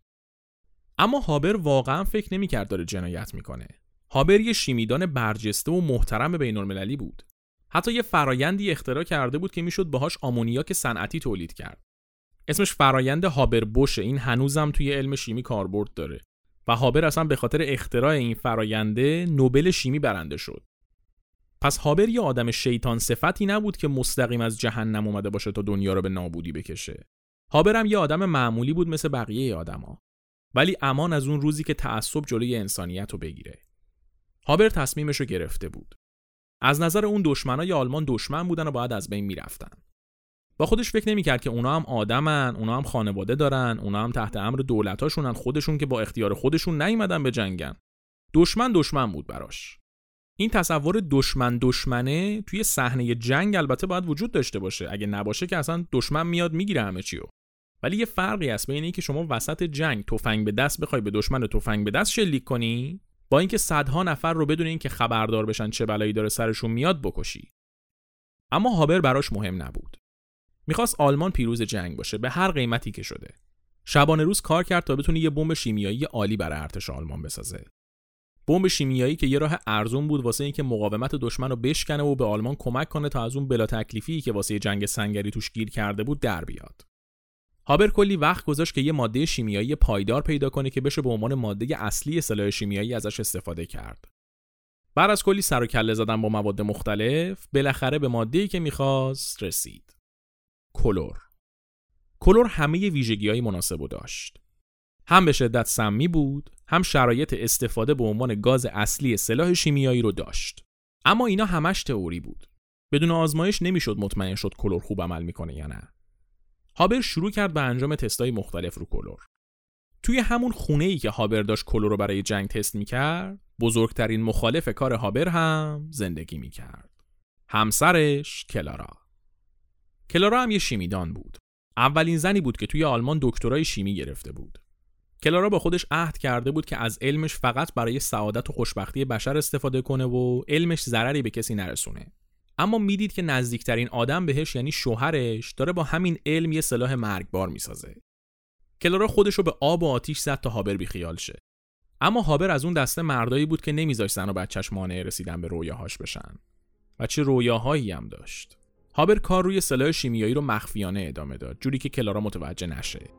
اما هابر واقعا فکر نمی‌کرد داره جنایت می‌کنه. هابر یه شیمیدان برجسته و محترم بین المللی بود. حتی یه فرایندی اختراع کرده بود که می‌شد باهاش آمونیاک صنعتی تولید کرد. اسمش فرایند هابر بوشه. این هنوزم توی علم شیمی کاربرد داره. و هابر اصلا به خاطر اختراع این فراینده نوبل شیمی برنده شد. پس هابر یه آدم شیطان صفتی نبود که مستقیم از جهنم اومده باشه تا دنیا رو به نابودی بکشه. هابر هم یه آدم معمولی بود مثل بقیه آدما. ولی امان از اون روزی که تعصب جلوی انسانیت رو بگیره. هابر تصمیمش رو گرفته بود. از نظر اون دشمنای آلمان دشمن بودن و باید از بین می‌رفتن. با خودش فکر نمی‌کرد که اونا هم آدمن اونا هم خانواده دارن اونا هم تحت امر دولتاشونن خودشون که با اختیار خودشون نیومدن به جنگن. دشمن دشمن بود براش. این تصور دشمن دشمنه توی صحنه جنگ البته باید وجود داشته باشه. اگه نباشه که اصلا دشمن میاد می‌گیره همه چیو. ولی یه فرقی هست بین اینکه شما وسط جنگ تفنگ به دست بخوای به دشمن تفنگ به دست شلیک کنی با اینکه صدها نفر رو بدون اینکه خبردار بشن چه بلایی داره سرشون میاد بکشی. اما هابر براش مهم نبود. می‌خواست آلمان پیروز جنگ باشه به هر قیمتی که شده. شبانه روز کار کرد تا بتونه یه بمب شیمیایی عالی برای ارتش آلمان بسازه. بمب شیمیایی که یه راه ارزون بود واسه اینکه مقاومت دشمن رو بشکنه و به آلمان کمک کنه تا از اون بلا تکلیفی که واسه جنگ سنگری توش گیر کرده بود در بیاد. هابر کلی وقت گذاشت که یه ماده شیمیایی پایدار پیدا کنه که بشه به عنوان ماده اصلی سلاح شیمیایی ازش استفاده کرد. بعد از کلی سر و کله زدن با مواد مختلف، بالاخره به ماده‌ای که می‌خواست رسید. کلور. کلور همه ویژگی‌های مناسب داشت. هم به شدت سمی بود، هم شرایط استفاده به عنوان گاز اصلی سلاح شیمیایی رو داشت. اما اینا همش تئوری بود. بدون آزمایش نمی‌شد مطمئن شد کلور خوب عمل می‌کنه یا نه. هابر شروع کرد به انجام تستای مختلف رو کلور. توی همون خونه ای که هابر داشت کلور رو برای جنگ تست می‌کرد بزرگترین مخالف کار هابر هم زندگی می‌کرد. همسرش کلارا. کلارا هم یه شیمیدان بود. اولین زنی بود که توی آلمان دکترای شیمی گرفته بود. کلارا با خودش عهد کرده بود که از علمش فقط برای سعادت و خوشبختی بشر استفاده کنه و علمش ضرری به کسی نرسونه. اما می‌دید که نزدیکترین آدم بهش یعنی شوهرش داره با همین علم یه سلاح مرگبار می‌سازه. کلارا خودش رو به آب و آتیش زد تا هابر بیخیال شه. اما هابر از اون دسته مردایی بود که نمیذاشت زن و بچهش مانع رسیدن به رویاهاش بشن. و چه رویاهایی هم داشت. هابر کار روی سلاح شیمیایی رو مخفیانه ادامه داد جوری که کلارا متوجه نشه.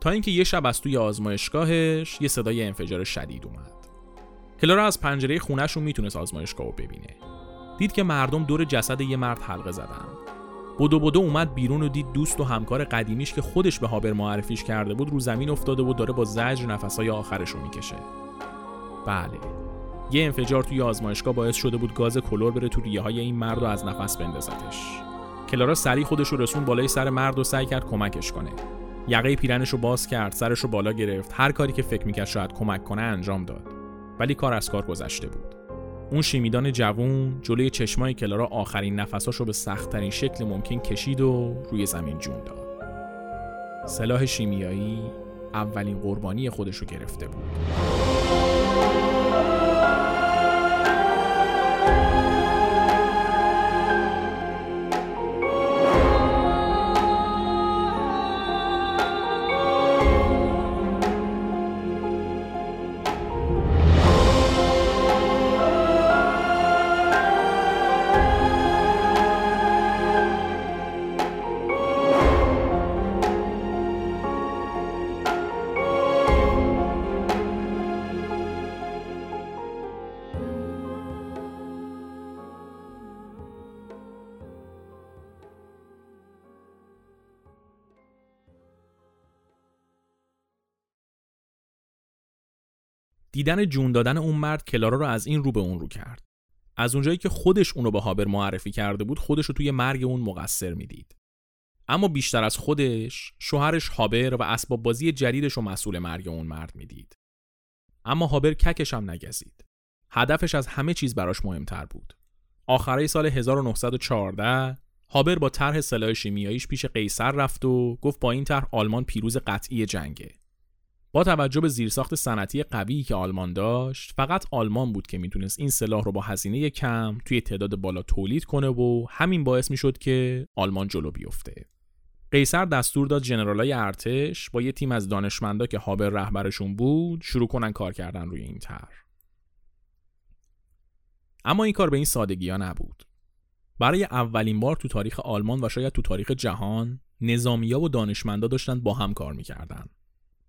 تا اینکه یه شب از توی آزمایشگاهش یه صدای انفجار شدید اومد. کلارا از پنجره خونهشون می‌تونست آزمایشگاه رو ببینه. دید که مردم دور جسد یه مرد حلقه زدن. بدو بدو اومد بیرون و دید دوست و همکار قدیمیش که خودش به هابر معرفیش کرده بود رو زمین افتاده و داره با زجر نفسهای آخرش رو می‌کشه. بله. یه انفجار توی آزمایشگاه باعث شده بود گاز کلور بره تو ریه های این مرد رو از نفس بندازتش. کلارا سریع خودش رو رسون بالای سر مرد و سعی کرد کمکش کنه. یقه پیرنش رو باز کرد سرش رو بالا گرفت. هر کاری که فکر می‌کرد شاید کمک کنه انجام داد. ولی کار از کار گذشته بود. اون شیمیدان جوون جلوی چشمای کلارا آخرین نفساشو به سختترین شکل ممکن کشید و روی زمین جون داد. سلاح شیمیایی اولین قربانی خودش رو گرفته بود. دیدن جون دادن اون مرد کلارا رو از این رو به اون رو کرد. از اونجایی که خودش اونو به هابر معرفی کرده بود خودش رو توی مرگ اون مقصر می‌دید. اما بیشتر از خودش شوهرش هابر و اسباب بازی جدیدش رو مسئول مرگ اون مرد می‌دید. اما هابر ککش هم نگزید. هدفش از همه چیز براش مهمتر بود. آخره سال 1914 هابر با طرح سلاح شیمیاییش پیش قیصر رفت و گفت با این طرح آلمان پیروز قطعی جنگه. با توجه به زیرساخت صنعتی قوی که آلمان داشت فقط آلمان بود که می‌تونست این سلاح رو با هزینه کم توی تعداد بالا تولید کنه و همین باعث می‌شد که آلمان جلو بیفته. قیصر دستور داد ژنرالای ارتش با یه تیم از دانشمندا که هابر رهبرشون بود شروع کنن کار کردن روی این طرح. اما این کار به این سادگی ها نبود. برای اولین بار تو تاریخ آلمان و شاید تو تاریخ جهان نظامیا و دانشمندا داشتن با هم کار می‌کردن.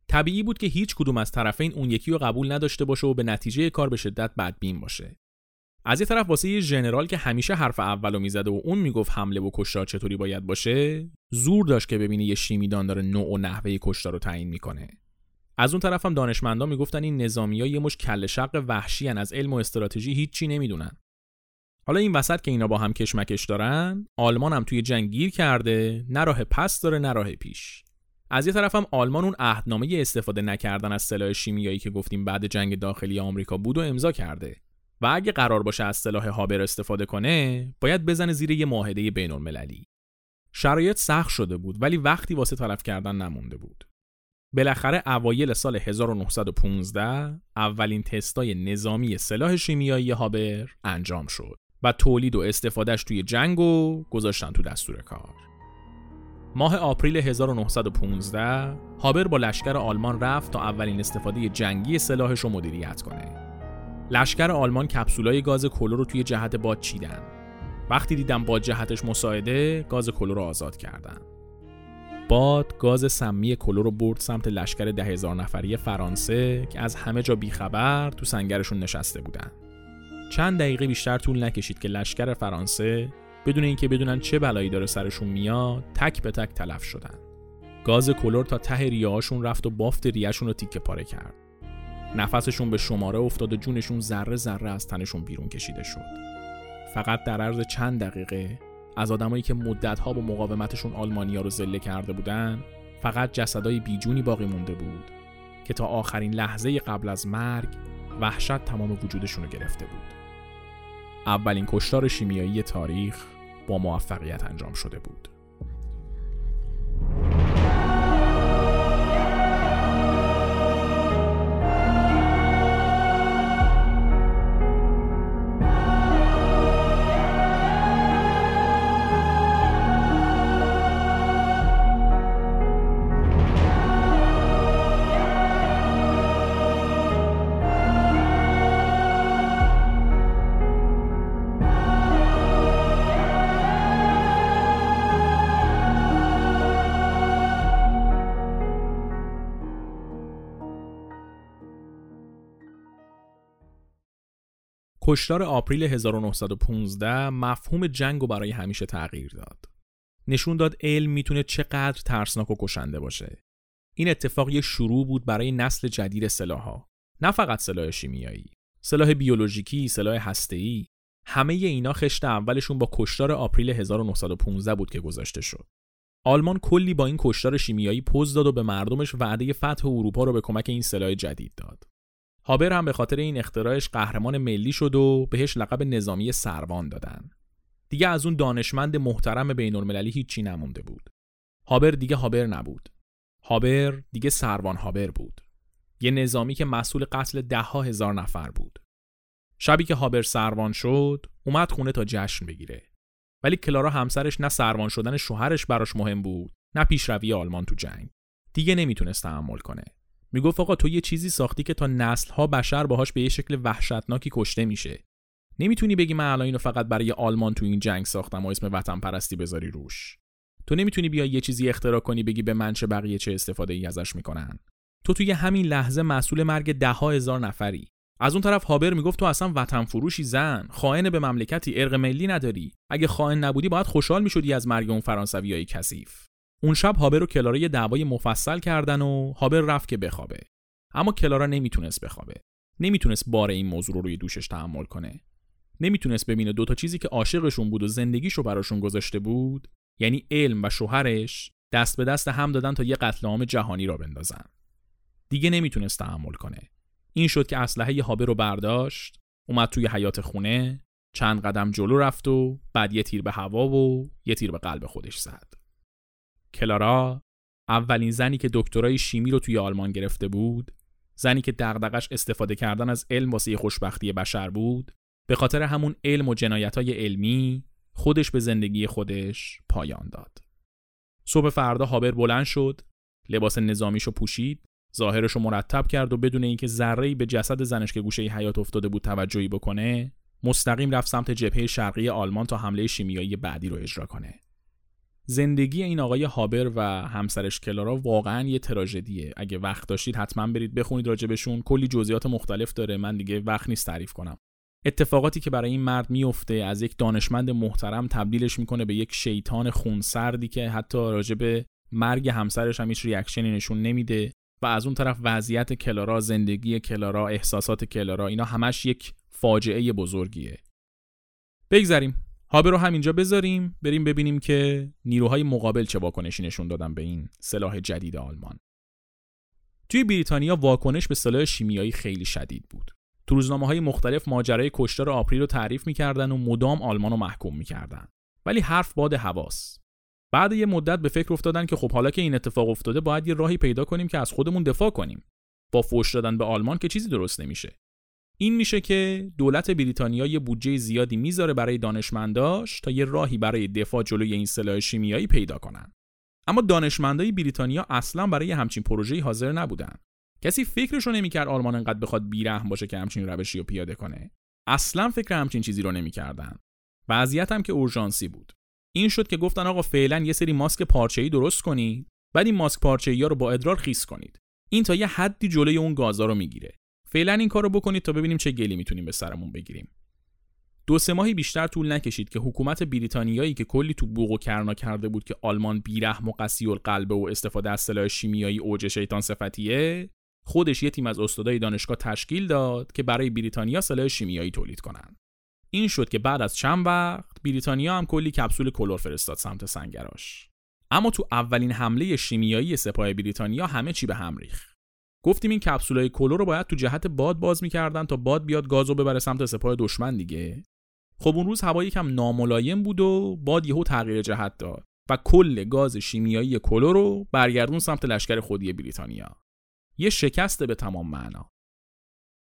طبیعی بود که هیچ کدوم از طرفین اون یکی رو قبول نداشته باشه و به نتیجه کار به شدت بدبین باشه. از یه طرف واسه یه ژنرال که همیشه حرف اولو می‌زده و اون می‌گفت حمله و کشتار چطوری باید باشه، زور داشت که ببینه یه شیمیدان داره نوع و نحوه کشتار رو تعیین می‌کنه. از اون طرف هم می‌گفتن این نظامی ها یه مش کل شق وحشی از علم و استراتژی هیچی نمی‌دونن. حالا این وسط که اینا با هم کشمکش دارن، آلمان هم توی جنگ گیر کرده، نه راه پس داره نه راه پیش. از یه طرف هم آلمان اون عهدنامه استفاده نکردن از سلاح شیمیایی که گفتیم بعد جنگ داخلی آمریکا بود و امضا کرده. و اگه قرار باشه از سلاح هابر استفاده کنه باید بزنه زیر یه معاهده بین المللی شرایط سخت شده بود ولی وقتی واسه طرف کردن نمونده بود. بالاخره اوایل سال 1915 اولین تستای نظامی سلاح شیمیایی هابر انجام شد و تولید و استفادهش توی جنگ و گذاشتن تو دستور کار. ماه آپریل 1915 هابر با لشکر آلمان رفت تا اولین استفاده جنگی سلاحش رو مدیریت کنه. لشکر آلمان کپسولای گاز کلور رو توی جهت باد چیدن. وقتی دیدم باد جهتش مساعده، گاز کلور رو آزاد کردن. باد گاز سمی کلور رو برد سمت لشکر ده هزار نفری فرانسه که از همه جا بیخبر تو سنگرشون نشسته بودن. چند دقیقه بیشتر طول نکشید که لشکر فرانسه بدون اینکه بدونن چه بلایی داره سرشون میاد تک به تک تلف شدن. گاز کلور تا ته ریهاشون رفت و بافت ریهشون رو تیکه پاره کرد. نفسشون به شماره افتاد و جونشون ذره ذره از تنشون بیرون کشیده شد. فقط در عرض چند دقیقه از آدمایی که مدتها با مقاومتشون آلمانیا رو زله کرده بودن فقط جسدای بیجونی باقی مونده بود که تا آخرین لحظه قبل از مرگ وحشت تمام وجودشون رو گرفته بود. اولین کشتار شیمیایی تاریخ با موفقیت انجام شده بود. کشتار آپریل 1915 مفهوم جنگ رو برای همیشه تغییر داد. نشون داد علم می‌تونه چقدر ترسناک و کشنده باشه. این اتفاق یه شروع بود برای نسل جدید سلاحها. نه فقط سلاح شیمیایی، سلاح بیولوژیکی، سلاح هسته‌ای، همه اینا خشت اولشون با کشتار آپریل 1915 بود که گذاشته شد. آلمان کلی با این کشتار شیمیایی پوز داد و به مردمش وعده فتح اروپا رو به کمک این سلاح جدید داد. هابر هم به خاطر این اختراعش قهرمان ملی شد و بهش لقب نظامی سروان دادن. دیگه از اون دانشمند محترم بین المللی هیچی نمونده بود. هابر دیگه هابر نبود. هابر دیگه سروان هابر بود. یه نظامی که مسئول قتل ده ها هزار نفر بود. شبی که هابر سروان شد، اومد خونه تا جشن بگیره. ولی کلارا همسرش نه سروان شدن شوهرش براش مهم بود، نه پیشروی آلمان تو جنگ. دیگه نمی‌تونست تحمل کنه. می‌گفت آقا تو یه چیزی ساختی که تا نسلها بشر باهاش به یه شکل وحشتناکی کشته میشه. نمی‌تونی بگی من الان اینو فقط برای آلمان تو این جنگ ساختم و اسم وطن پرستی بذاری روش. تو نمی‌تونی بیای یه چیزی اختراع کنی بگی به من چه بقیه چه استفاده ای ازش می‌کنن. تو توی همین لحظه مسئول مرگ ده هزار نفری. از اون طرف هابر می‌گفت تو اصلا وطن فروشی زن خائن به مملکتی ارق ملی نداری اگه خائن نبودی باید خوشحال می‌شدی از مرگ اون فرانسویای کثیف اون شب هابر و کلارا یه دعوای مفصل کردن و هابر رفت که بخوابه. اما کلارا نمی‌تونست بخوابه. نمی‌تونست بار این موضوع رو روی دوشش تحمل کنه. نمی‌تونست ببینه دوتا چیزی که عاشقشون بود و زندگیشو براشون گذاشته بود یعنی علم و شوهرش دست به دست هم دادن تا یه قتل عام جهانی را بندازن. دیگه نمی‌تونست تحمل کنه. این شد که اسلحه هابه رو برداشت اومد توی حیات خونه چند قدم جلو رفت و بعد یه تیر به هوا و یه تیر به قلب خودش زد. کلارا اولین زنی که دکترای شیمی رو توی آلمان گرفته بود زنی که دغدغش استفاده کردن از علم واسه خوشبختی بشر بود به خاطر همون علم و جنایتای علمی خودش به زندگی خودش پایان داد. صبح فردا هابر بلند شد لباس نظامیشو پوشید ظاهرشو مرتب کرد و بدون اینکه ذره‌ای به جسد زنش که گوشه حیات افتاده بود توجهی بکنه مستقیم رفت سمت جبهه شرقی آلمان تا حمله شیمیایی بعدی رو اجرا کنه. زندگی این آقای هابر و همسرش کلارا واقعا یه تراژدیه. اگه وقت داشتید حتما برید بخونید راجبشون. کلی جزئیات مختلف داره. من دیگه وقت نیست تعریف کنم. اتفاقاتی که برای این مرد میفته از یک دانشمند محترم تبدیلش می‌کنه به یک شیطان خونسردی که حتی راجب مرگ همسرش هم هیچ ریاکشنی نشون نمیده و از اون طرف وضعیت کلارا زندگی کلارا احساسات کلارا اینا همش یک فاجعه بزرگیه. بگذریم. هابه رو همینجا بذاریم بریم ببینیم که نیروهای مقابل چه واکنشی نشون دادن به این سلاح جدید آلمان. توی بریتانیا واکنش به سلاح شیمیایی خیلی شدید بود. تو روزنامه های مختلف ماجرای کشتار آپریل رو تعریف می‌کردن و مدام آلمان رو محکوم می‌کردن. ولی حرف باد هواس بعد یه مدت به فکر افتادن که خب حالا که این اتفاق افتاده باید یه راهی پیدا کنیم که از خودمون دفاع کنیم. با فوش دادن به آلمان که چیزی درست نمیشه. این میشه که دولت بریتانیا یه بودجه زیادی می‌ذاره برای دانشمنداش تا یه راهی برای دفاع جلوی این سلاح شیمیایی پیدا کنن. اما دانشمندای بریتانیا اصلا برای همچین پروژه‌ای حاضر نبودن. کسی فکرشو نمی‌کرد آلمان انقدر بخواد بیرحم باشه که همچین روشی رو پیاده کنه. اصلا فکر همچین چیزی رو نمی‌کردن. وضعیت هم که اورژانسی بود. این شد که گفتن آقا فعلا یه سری ماسک پارچه‌ای درست کنید بعد این ماسک پارچه‌ای ها رو با ادرار خیس کنید. این تا یه حدی جلوی اون گازا رو می‌گیره. فعلا این کارو بکنید تا ببینیم چه گلی می‌تونیم به سرمون بگیریم دو سه ماهی بیشتر طول نکشید که حکومت بریتانیایی که کلی تو بوق و کرنا کرده بود که آلمان بیرحم و قسی القلب و استفاده از سلاح شیمیایی اوج شیطان صفتیه خودش یه تیم از استادای دانشگاه تشکیل داد که برای بریتانیا سلاح شیمیایی تولید کنند. این شد که بعد از چند وقت بریتانیا هم کلی کپسول کلور فرستاد سمت سنگراش. اما تو اولین حمله شیمیایی سپاه بریتانیا همه چی به هم ریخت. گفتیم این کپسولای کلور رو باید تو جهت باد باز می‌کردن تا باد بیاد گازو ببره سمت سپاه دشمن دیگه. خب اون روز هوا یکم ناملایم بود و باد یهو تغییر جهت داد و کل گاز شیمیایی کلور رو برگردون سمت لشکر خودی بریتانیا. یه شکست به تمام معنا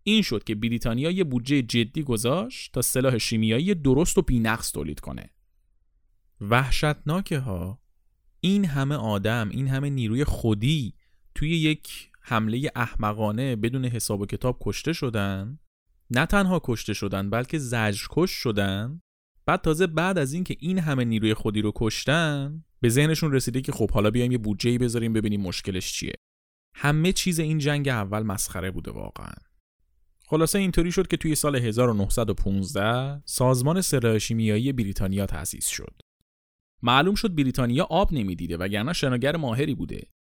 این شد که بریتانیا یه بودجه جدی گذاشت تا سلاح شیمیایی درست و بینقص تولید کنه وحشتناکه ها این همه آدم این همه نیروی خودی توی یک حمله احمقانه بدون حساب و کتاب کشته شدن نه تنها کشته شدن بلکه زجرکش شدن بعد تازه بعد از اینکه این همه نیروی خودی رو کشتن به ذهنشون رسیده که خب حالا بیایم یه بودجه بذاریم ببینیم مشکلش چیه همه چیز این جنگ اول مسخره بوده واقعا خلاصه اینطوری شد که توی سال 1915 سازمان سلاح شیمیایی بریتانیا تأسیس شد. معلوم شد بریتانیا آب نمی‌دیده وگرنه شناگر ماهری بوده.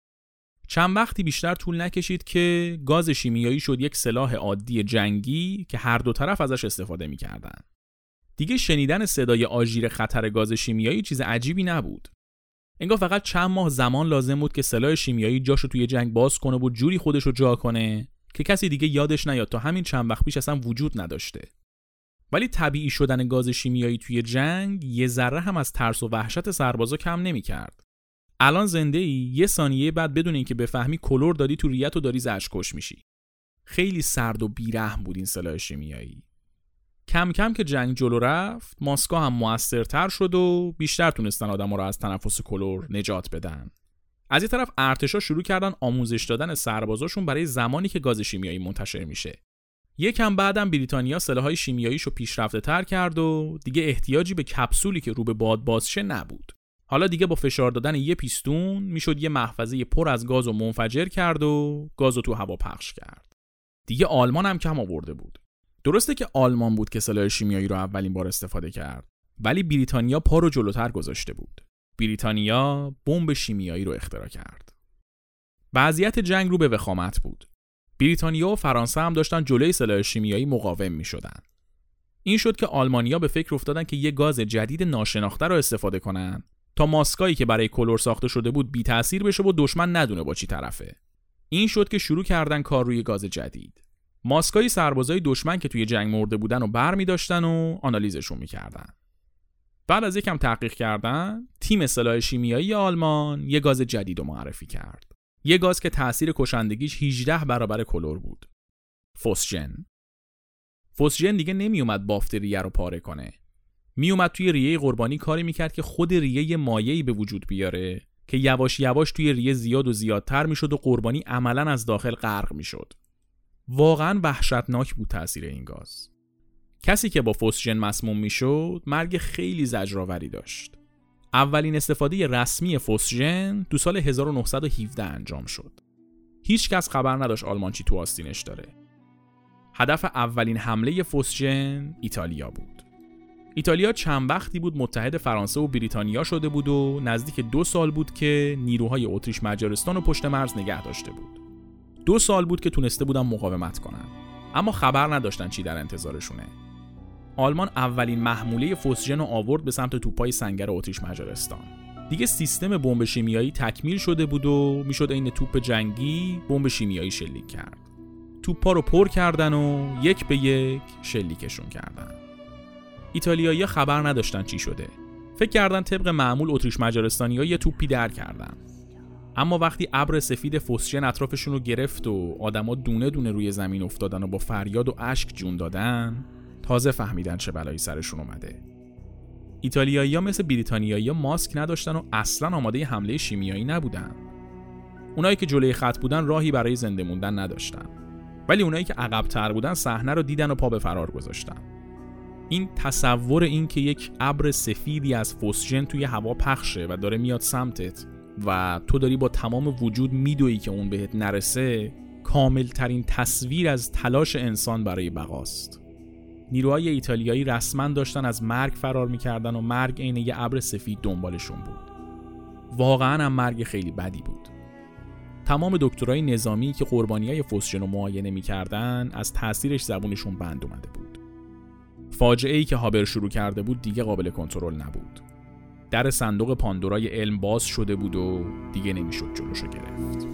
چند وقتی بیشتر طول نکشید که گاز شیمیایی شد یک سلاح عادی جنگی که هر دو طرف ازش استفاده می‌کردن. دیگه شنیدن صدای آژیر خطر گاز شیمیایی چیز عجیبی نبود. انگار فقط چند ماه زمان لازم بود که سلاح شیمیایی جاشو توی جنگ باز کنه و جوری خودش رو جا کنه که کسی دیگه یادش نیاد تا همین چند وقت پیش اصلا وجود نداشته ولی طبیعی شدن گاز شیمیایی توی جنگ یه ذره هم از ترس و وحشت سربازا کم نمی‌کرد الان زنده ای یه ثانیه بعد بدون اینکه بفهمی کلور دادی تو ریت و داری زشکش میشی. خیلی سرد و بیرحم بود این سلاح شیمیایی. کم کم که جنگ جلو رفت ماسکا هم موثرتر شد و بیشتر تونستن آدم را از تنفس کلور نجات بدن. از این طرف ارتشا شروع کردن آموزش دادن سربازاشون برای زمانی که گاز شیمیایی منتشر میشه. یکم بعدم بریتانیا سلاحهای شیمیاییشو پیشرفته تر کرد و دیگه احتیاجی به کپسولی که رو به باد بازشه نبود. حالا دیگه با فشار دادن یه پیستون می‌شد یه محفظه پر از گاز و منفجر کرد و گاز رو تو هوا پخش کرد. دیگه آلمان هم کم آورده بود. درسته که آلمان بود که سلاح شیمیایی رو اولین بار استفاده کرد ولی بریتانیا پا رو جلوتر گذاشته بود. بریتانیا بمب شیمیایی رو اختراع کرد. وضعیت جنگ رو به وخامت بود. بریتانیا و فرانسه هم داشتن جلوی سلاح شیمیایی مقاوم می شدن. این شد که آلمانیا به فکر افتادن که یه گاز جدید ناشناخته را استفاده کنند ماسکایی که برای کلور ساخته شده بود بی تاثیر بشه و دشمن ندونه با چی طرفه. این شد که شروع کردن کار روی گاز جدید. ماسکای سربازای دشمن که توی جنگ مرده بودن و بر می داشتن و آنالیزشون می‌کردن. بعد از یکم تحقیق کردن، تیم سلاح شیمیایی آلمان یه گاز جدید رو معرفی کرد. یه گاز که تاثیر کشندگیش 18 برابر کلور بود. فوسژن. فوسژن دیگه نمیومد بافت ریه رو پاره کنه. میومد توی ریه قربانی کاری می‌کرد که خود ریه مایعی به وجود بیاره که یواش یواش توی ریه زیاد و زیادتر می‌شد و قربانی عملا از داخل غرق می‌شد. واقعا وحشتناک بود تاثیر این گاز. کسی که با فوسژن مسموم می‌شد مرگ خیلی زجرآوری داشت. اولین استفاده رسمی فوسژن تو سال 1917 انجام شد. هیچ کس خبر نداشت آلمان چی تو آستینش داره. هدف اولین حمله فوسژن ایتالیا بود. ایتالیا چند وقتی بود متحد فرانسه و بریتانیا شده بود و نزدیک دو سال بود که نیروهای اتریش مجارستان و پشت مرز نگه داشته بود. دو سال بود که تونسته بودن مقاومت کنن. اما خبر نداشتن چی در انتظارشونه. آلمان اولین محموله فوسژن رو آورد به سمت توپای سنگر اتریش مجارستان دیگه سیستم بمب شیمیایی تکمیل شده بود و می‌شد این توپ جنگی بمب شیمیایی شلیک کرد توپا رو پر کردن و یک به یک شلیکشون کردن ایتالیایی خبر نداشتن چی شده. فکر کردن طبق معمول اتریش مجارستانی ها یه توپی در کردن. اما وقتی ابر سفید فوسژن اطرافشون رو گرفت و آدما دونه دونه روی زمین افتادن و با فریاد و اشک جون دادن تازه فهمیدن چه بلایی سرشون اومده. ایتالیایی ها مثل بریتانیایی ها ماسک نداشتن و اصلا آماده حمله شیمیایی نبودن. اونایی که جلوی خط بودن راهی برای زنده موندن نداشتن. ولی اونایی که عقب تر بودن صحنه رو دیدن و پا به فرار گذاشتن. این تصور این که یک ابر سفیدی از فوسژن توی هوا پخشه و داره میاد سمتت و تو داری با تمام وجود میدویی که اون بهت نرسه کامل ترین تصویر از تلاش انسان برای بقاست. نیروهای ایتالیایی رسما داشتن از مرگ فرار می‌کردن و مرگ عین یه ابر سفید دنبالشون بود. واقعا هم مرگ خیلی بدی بود. تمام دکترای نظامی که قربانی های فوسژن رو معاینه می‌کردن از تاثیرش زبونشون بند اومده بود. فاجعه ای که هابر شروع کرده بود دیگه قابل کنترل نبود. در صندوق پاندورای علم باز شده بود و دیگه نمی‌شد جلوشو گرفت.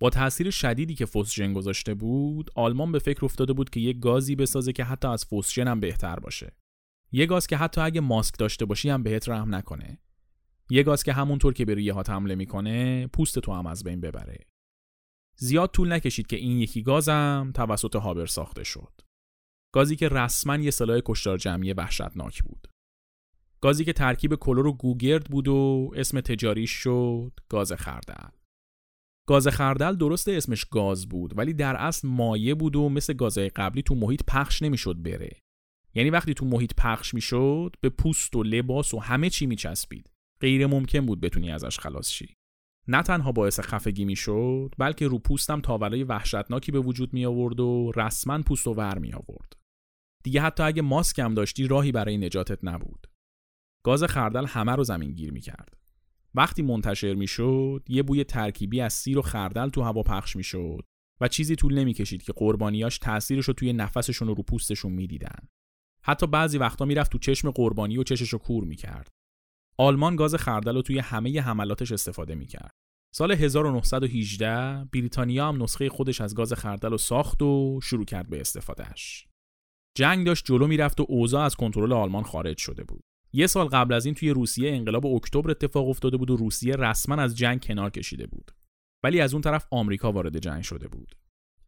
با تاثیر شدیدی که فوسژن گذاشته بود آلمان به فکر افتاده بود که یک گازی بسازه که حتی از فوسژن هم بهتر باشه یه گاز که حتی اگه ماسک داشته باشی هم بهت رحم نکنه یه گاز که همونطور که به ریه ها حمله می‌کنه پوست تو هم از بین ببره. زیاد طول نکشید که این یکی گازم توسط هابر ساخته شد. گازی که رسما یه سلاح کشتار جمعی وحشتناک بود. گازی که ترکیب کلور و گوگرد بود و اسم تجاریش شد گاز خردل. گاز خردل درست اسمش گاز بود ولی در اصل مایه بود و مثل گازهای قبلی تو محیط پخش نمی‌شد بره. یعنی وقتی تو محیط پخش می‌شد به پوست و لباس و همه چی میچسبید. غیر ممکن بود بتونی ازش خلاص شی. نه تنها باعث خفگی می‌شد بلکه رو پوستم تاولای وحشتناکی به وجود می آورد و رسما پوست و ور می آورد. دیگه حتی اگه ماسک هم داشتی راهی برای نجاتت نبود. گاز خردل همه رو زمین گیر می کرد. وقتی منتشر می شد یه بوی ترکیبی از سیر و خردل تو هوا پخش می شد و چیزی طول نمی کشید که قربانیاش تأثیرش رو توی نفسشون و رو پوستشون می دیدن. حتی بعضی وقتا می‌رفت تو چشم قربانی و چشش رو کور می کرد. آلمان گاز خردل رو توی همه حملاتش استفاده می کرد. سال 1918 بریتانیا هم نسخه خودش از گاز خردل رو ساخت و شروع کرد به استفادهش. جنگ داشت جلو می‌رفت و اوضاع از کنترل آلمان خارج شده بود. یه سال قبل از این توی روسیه انقلاب اکتبر اتفاق افتاده بود و روسیه رسما از جنگ کنار کشیده بود. ولی از اون طرف آمریکا وارد جنگ شده بود.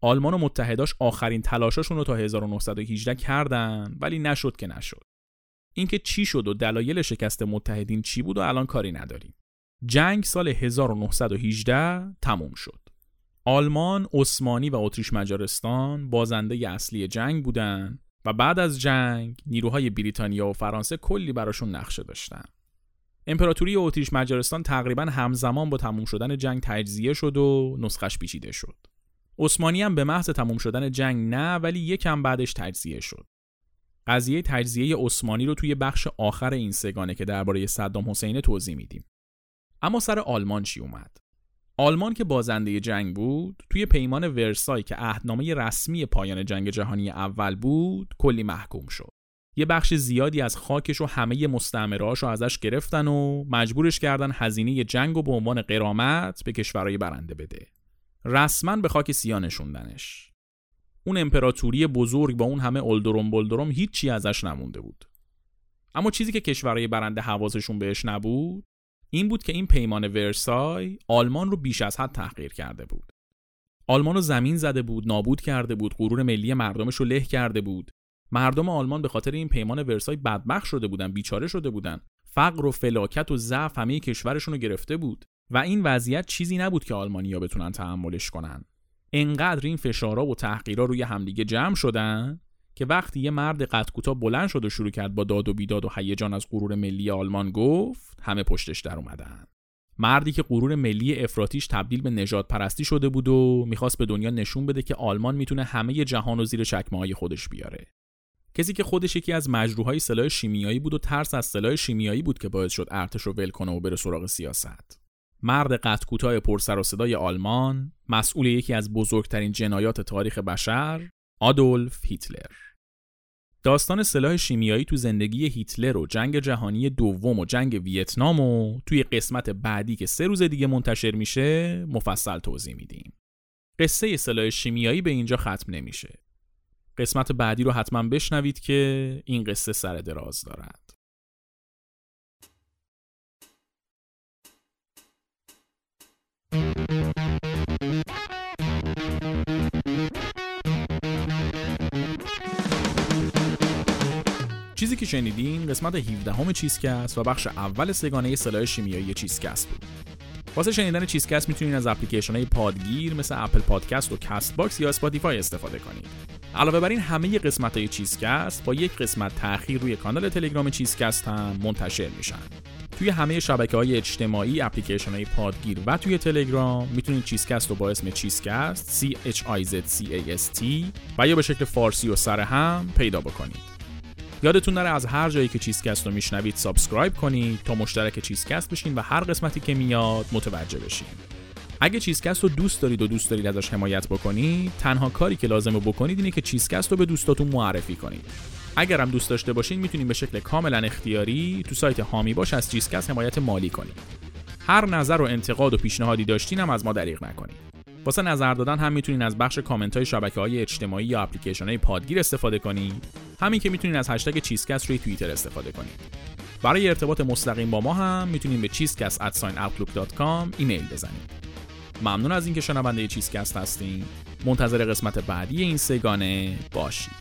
آلمان و متحداش آخرین تلاشاشون رو تا 1918 کردن ولی نشد که نشد. اینکه چی شد و دلایل شکست متحدین چی بود و الان کاری نداریم. جنگ سال 1918 تموم شد. آلمان، عثمانی و اتریش مجارستان بازنده اصلی جنگ بودند و بعد از جنگ نیروهای بریتانیا و فرانسه کلی براشون نقشه داشتن. امپراتوری اتریش مجارستان تقریبا همزمان با تموم شدن جنگ تجزیه شد و نسخش پیچیده شد. عثمانی هم به محض تموم شدن جنگ نه ولی یکم بعدش تجزیه شد. قضیه تجزیه عثمانی رو توی بخش آخر این سگانه که درباره صدام حسین توضیح میدیم. اما سر آلمان چی اومد؟ آلمان که بازنده جنگ بود توی پیمان ورسای که عهدنامه رسمی پایان جنگ جهانی اول بود کلی محکوم شد. یه بخش زیادی از خاکش و همه مستعمرهاش رو ازش گرفتن و مجبورش کردن هزینه جنگ و به عنوان قرامت به کشورهای برنده بده. رسما به خاک سیا نشوندنش. اون امپراتوری بزرگ با اون همه اولدروم بلدروم هیچی ازش نمونده بود. اما چیزی که کشورهای برنده حواسشون بهش نبود این بود که این پیمان ورسای آلمان رو بیش از حد تحقیر کرده بود. آلمان رو زمین زده بود، نابود کرده بود، غرور ملی مردمش رو له کرده بود. مردم آلمان به خاطر این پیمان ورسای بدبخت شده بودن، بیچاره شده بودن. فقر و فلاکت و ضعف همه کشورشون رو گرفته بود و این وضعیت چیزی نبود که آلمانیا بتونن تحملش کنن. انقدر این فشارا و تحقیرا روی همدیگه جمع شدن که وقتی یه مرد قد کوتاه بلند شد و شروع کرد با داد و بیداد و هیجان از غرور ملی آلمان گفت همه پشتش در اومدن. مردی که غرور ملی افراتیش تبدیل به نجات پرستی شده بود و می‌خواست به دنیا نشون بده که آلمان می‌تونه همه جهان و زیر چکمه های خودش بیاره. کسی که خودش یکی از مجروحای سلاح شیمیایی بود و ترس از سلاح شیمیایی بود که باعث شد ارتش رو ول کنه و بره سراغ سیاست. مرد قد کوتاه پرسر و صدای آلمان مسئول یکی از بزرگترین جنایات تاریخ بشر آدولف هیتلر. داستان سلاح شیمیایی تو زندگی هیتلر و جنگ جهانی دوم و جنگ ویتنام و توی قسمت بعدی که سه روز دیگه منتشر میشه مفصل توضیح میدیم. قصه سلاح شیمیایی به اینجا ختم نمیشه. قسمت بعدی رو حتما بشنوید که این قصه سر دراز دارد. که شنیدین قسمت 17 همه چیزکست و بخش اول سگانه سلاح شیمیایی چیزکست بود. واسه شنیدن چیزکست می‌تونین از اپلیکیشن های پادگیر مثل اپل پادکست و کست باکس یا اسپاتیفای استفاده کنید. علاوه بر این همه قسمت های چیزکست با یک قسمت تاخیر روی کانال تلگرام چیزکست هم منتشر میشن. توی همه شبکه های اجتماعی اپلیکیشن های پادگیر و توی تلگرام می‌تونید چیزکست رو با اسم چیزکست C H I Z C A S T و یا به شکل فارسی و سر هم پیدا بکنید. یادتون نره از هر جایی که چیزکست رو میشنوید subscribe کنید تا مشترک چیزکست بشین و هر قسمتی که میاد متوجه بشین. اگه چیزکست رو دوست دارید و دوست دارید ازش حمایت بکنید تنها کاری که لازمه بکنید اینه که چیزکست رو به دوستاتون معرفی کنید. اگر هم دوست داشته باشین می‌تونید به شکل کاملا اختیاری تو سایت هامی باش از چیزکست حمایت مالی کنید هر نظر و انتقاد و پیشنهادی داشتین هم از ما دریغ نکنید. واسه نظر دادن هم می‌تونین از بخش کامنت های شبکه های اجتماعی یا اپلیکیشن های پادگیر استفاده کنید همین که می‌تونین از هشتگ چیزکست روی توییتر استفاده کنید برای ارتباط مستقیم با ما هم می‌تونین به cheesecast@outlook.com ایمیل بزنید ممنون از اینکه شنونده چیزکست هستین. منتظر قسمت بعدی این سگانه باشید.